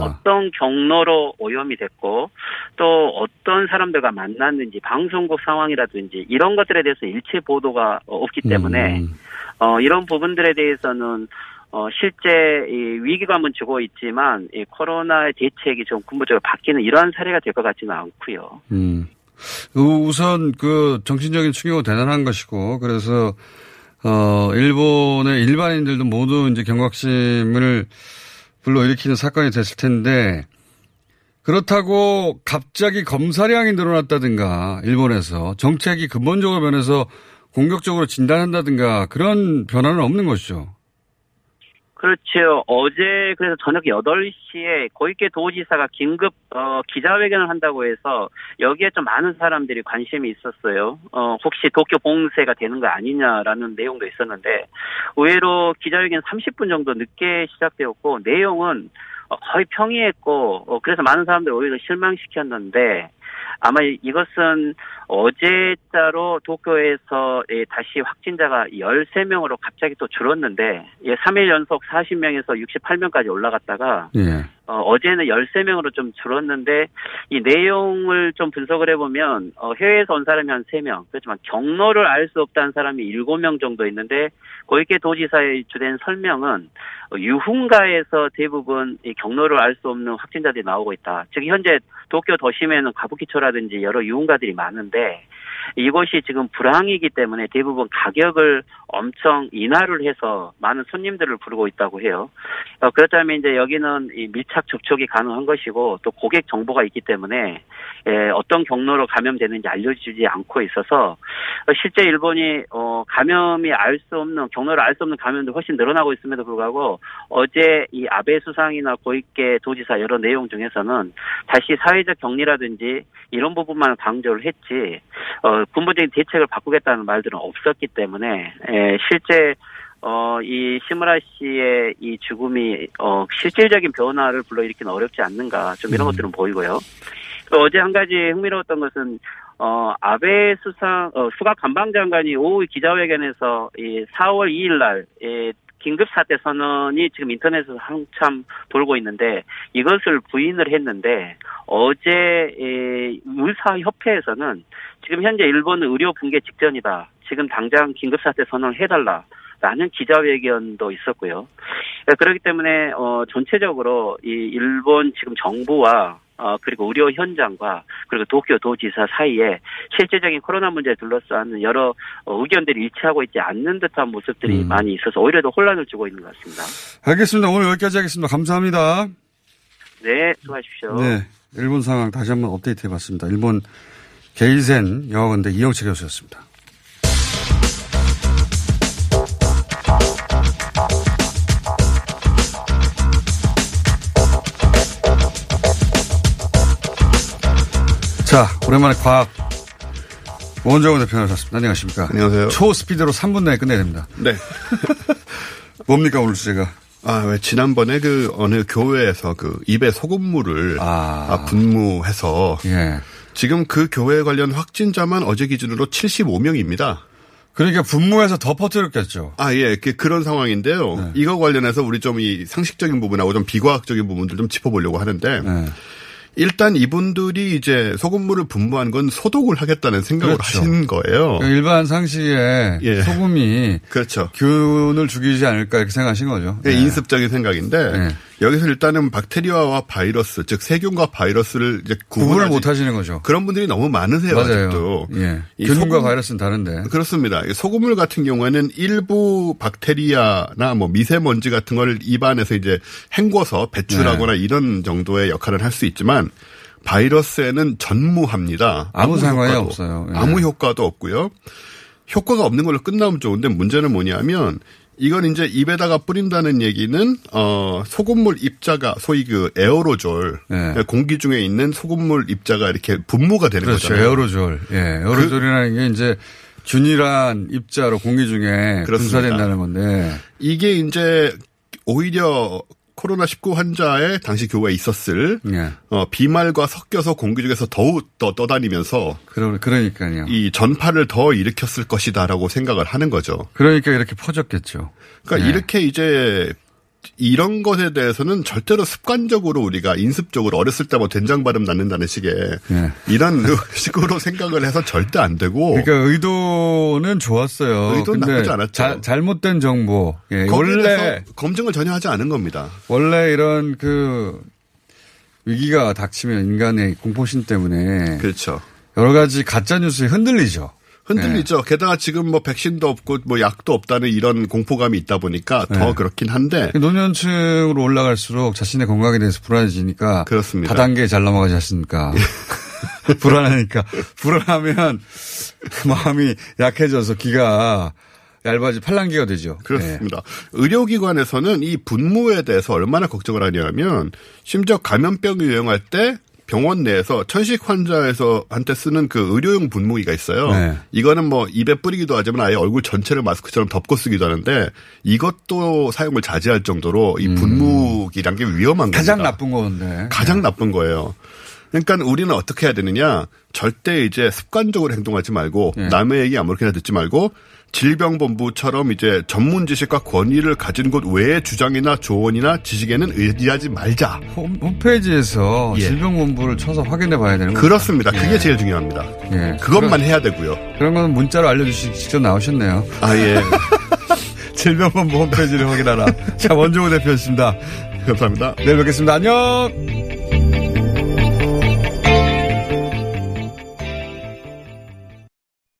어떤 경로로 오염이 됐고 또 어떤 사람들과 만났는지 방송국 상황이라든지 이런 것들에 대해서 일체 보도가 없기 때문에 음. 어, 이런 부분들에 대해서는 어, 실제 이 위기감은 주고 있지만 이 코로나의 대책이 좀 근본적으로 바뀌는 이러한 사례가 될 것 같지는 않고요. 음. 우- 우선 그 정신적인 충격은 대단한 것이고 그래서 어 일본의 일반인들도 모두 이제 경각심을 불러일으키는 사건이 됐을 텐데 그렇다고 갑자기 검사량이 늘어났다든가 일본에서 정책이 근본적으로 변해서 공격적으로 진단한다든가 그런 변화는 없는 것이죠. 그렇죠. 어제 그래서 저녁 8시에 고이케 도지사가 긴급 어, 기자회견을 한다고 해서 여기에 좀 많은 사람들이 관심이 있었어요. 어, 혹시 도쿄 봉쇄가 되는 거 아니냐라는 내용도 있었는데 의외로 기자회견 30분 정도 늦게 시작되었고 내용은 어, 거의 평이했고 어, 그래서 많은 사람들 오히려 실망시켰는데 아마 이것은 어제자로 도쿄에서 예, 다시 확진자가 13명으로 갑자기 또 줄었는데 예, 3일 연속 40명에서 68명까지 올라갔다가 예. 어, 어제는 13명으로 좀 줄었는데 이 내용을 좀 분석을 해보면 어, 해외에서 온 사람이 한 3명 그렇지만 경로를 알 수 없다는 사람이 7명 정도 있는데 고이케 도지사의 주된 설명은 어, 유흥가에서 대부분 이 경로를 알 수 없는 확진자들이 나오고 있다. 즉 현재 도쿄 도심에는 가부키초라든지 여러 유흥가들이 많은데 이것이 지금 불황이기 때문에 대부분 가격을 엄청 인하를 해서 많은 손님들을 부르고 있다고 해요. 어, 그렇다면 이제 여기는 이 밀착 접촉이 가능한 것이고 또 고객 정보가 있기 때문에 예, 어떤 경로로 감염되는지 알려주지 않고 있어서 어, 실제 일본이 어, 감염이 알 수 없는 경로를 알 수 없는 감염도 훨씬 늘어나고 있음에도 불구하고 어제 이 아베 수상이나 고이케 도지사 여러 내용 중에서는 다시 사회적 격리라든지 이런 부분만 강조를 했지 어, 근본적인 대책을 바꾸겠다는 말들은 없었기 때문에 예, 실제 어, 이 시무라 씨의 이 죽음이 어, 실질적인 변화를 불러일으키는 어렵지 않는가 좀 이런 것들은 보이고요. 또 어제 한 가지 흥미로웠던 것은 어, 아베 수상, 어, 수가 관방장관이 오후 기자회견에서 이 4월 2일 날, 예, 긴급사태 선언이 지금 인터넷에서 한참 돌고 있는데 이것을 부인을 했는데 어제 예, 의사협회에서는 지금 현재 일본은 의료 붕괴 직전이다. 지금 당장 긴급사태 선언을 해달라. 라는 기자회견도 있었고요. 예, 그렇기 때문에 어 전체적으로 이 일본 지금 정부와 어 그리고 의료 현장과 그리고 도쿄 도지사 사이에 실질적인 코로나 문제에 둘러싸는 여러 어, 의견들이 일치하고 있지 않는 듯한 모습들이 많이 있어서 오히려 더 혼란을 주고 있는 것 같습니다. 알겠습니다. 오늘 여기까지 하겠습니다. 감사합니다. 네, 수고하십시오. 네. 일본 상황 다시 한번 업데이트 해봤습니다. 일본 게이센 영화관대 이영채 교수였습니다. 자, 오랜만에 과학. 원정원 대표 나오셨습니다. 안녕하십니까. 안녕하세요. 초스피드로 3분 내에 끝내야 됩니다. 네. 뭡니까, 오늘 주제가? 아, 왜 지난번에 그 어느 교회에서 그 입에 소금물을 아, 분무해서 예. 지금 그 교회 관련 확진자만 어제 기준으로 75명입니다. 그러니까 분무해서 더 퍼뜨렸겠죠. 아, 예. 그, 그런 상황인데요. 네. 이거 관련해서 우리 좀 이 상식적인 부분하고 좀 비과학적인 부분들 좀 짚어보려고 하는데 네. 일단 이분들이 이제 소금물을 분무한 건 소독을 하겠다는 생각을 그렇죠. 하신 거예요. 일반 상식에 예. 소금이 그렇죠. 균을 죽이지 않을까 이렇게 생각하신 거죠. 네, 네. 인습적인 생각인데 여기서 일단은 박테리아와 바이러스, 즉 세균과 바이러스를 이제 구분을 못 하시는 거죠. 그런 분들이 너무 많으세요. 맞아요. 아직도. 예. 이 균과 소금- 바이러스는 다른데. 그렇습니다. 이 소금물 같은 경우에는 일부 박테리아나 뭐 미세먼지 같은 걸 입안에서 이제 헹궈서 배출하거나 이런 정도의 역할을 할 수 있지만 바이러스에는 전무합니다. 아무 상관이 효과도, 없어요. 예. 아무 효과도 없고요. 효과가 없는 걸로 끝나면 좋은데 문제는 뭐냐면 이건 이제 입에다가 뿌린다는 얘기는 어 소금물 입자가 소위 그 에어로졸 공기 중에 있는 소금물 입자가 이렇게 분무가 되는 네. 그렇죠. 거잖아요. 에어로졸. 예. 에어로졸이라는 게 이제 균일한 입자로 공기 중에 그렇습니다. 분사된다는 건데. 이게 이제 오히려 코로나19 환자의 당시 교후에 있었을 예. 어, 비말과 섞여서 공기 중에서 더욱 더 떠다니면서 그러, 그러니까요. 이 전파를 더 일으켰을 것이다라고 생각을 하는 거죠. 그러니까 이렇게 퍼졌겠죠. 그러니까 예. 이렇게 이제 이런 것에 대해서는 절대로 습관적으로 우리가 인습적으로 어렸을 때 뭐 된장 발음 낳는다는 식의 예. 이런 식으로 생각을 해서 절대 안 되고 그러니까 의도는 좋았어요. 의도는 근데 나쁘지 않았죠. 자- 잘못된 정보. 예. 원래 검증을 전혀 하지 않은 겁니다. 원래 이런 그 위기가 닥치면 인간의 공포심 때문에 그렇죠. 여러 가지 가짜 뉴스에 흔들리죠. 흔들리죠. 네. 게다가 지금 뭐 백신도 없고 뭐 약도 없다는 이런 공포감이 있다 보니까 더 네. 그렇긴 한데 노년층으로 올라갈수록 자신의 건강에 대해서 불안해지니까 그렇습니다. 다단계 잘 넘어가지 않습니까? 불안하니까 불안하면 마음이 약해져서 기가 얇아지 팔랑기가 되죠. 그렇습니다. 의료기관에서는 이 분무에 대해서 얼마나 걱정을 하냐면 심지어 감염병이 유행할 때 병원 내에서 천식 환자에서 한테 쓰는 그 의료용 분무기가 있어요. 네. 이거는 뭐 입에 뿌리기도 하지만 아예 얼굴 전체를 마스크처럼 덮고 쓰기도 하는데 이것도 사용을 자제할 정도로 이 분무기란 게 위험한 음. 가장 겁니다. 나쁜 건데. 가장 나쁜 거예요. 그러니까 우리는 어떻게 해야 되느냐? 절대 이제 습관적으로 행동하지 말고 네. 남의 얘기 아무렇게나 듣지 말고 질병본부처럼 이제 전문 지식과 권위를 가진 곳 외의 주장이나 조언이나 지식에는 의지하지 말자. 홈, 홈페이지에서 예. 질병본부를 쳐서 확인해 봐야 되는 거죠. 그렇습니다. 그게 예. 제일 중요합니다. 예. 그것만 그런- 해야 되고요. 그런 건 문자로 알려주시기 직접 나오셨네요. 아, 예. 질병본부 홈페이지를 확인하라. 자, 원종우 대표였습니다. 감사합니다. 내일 뵙겠습니다. 안녕!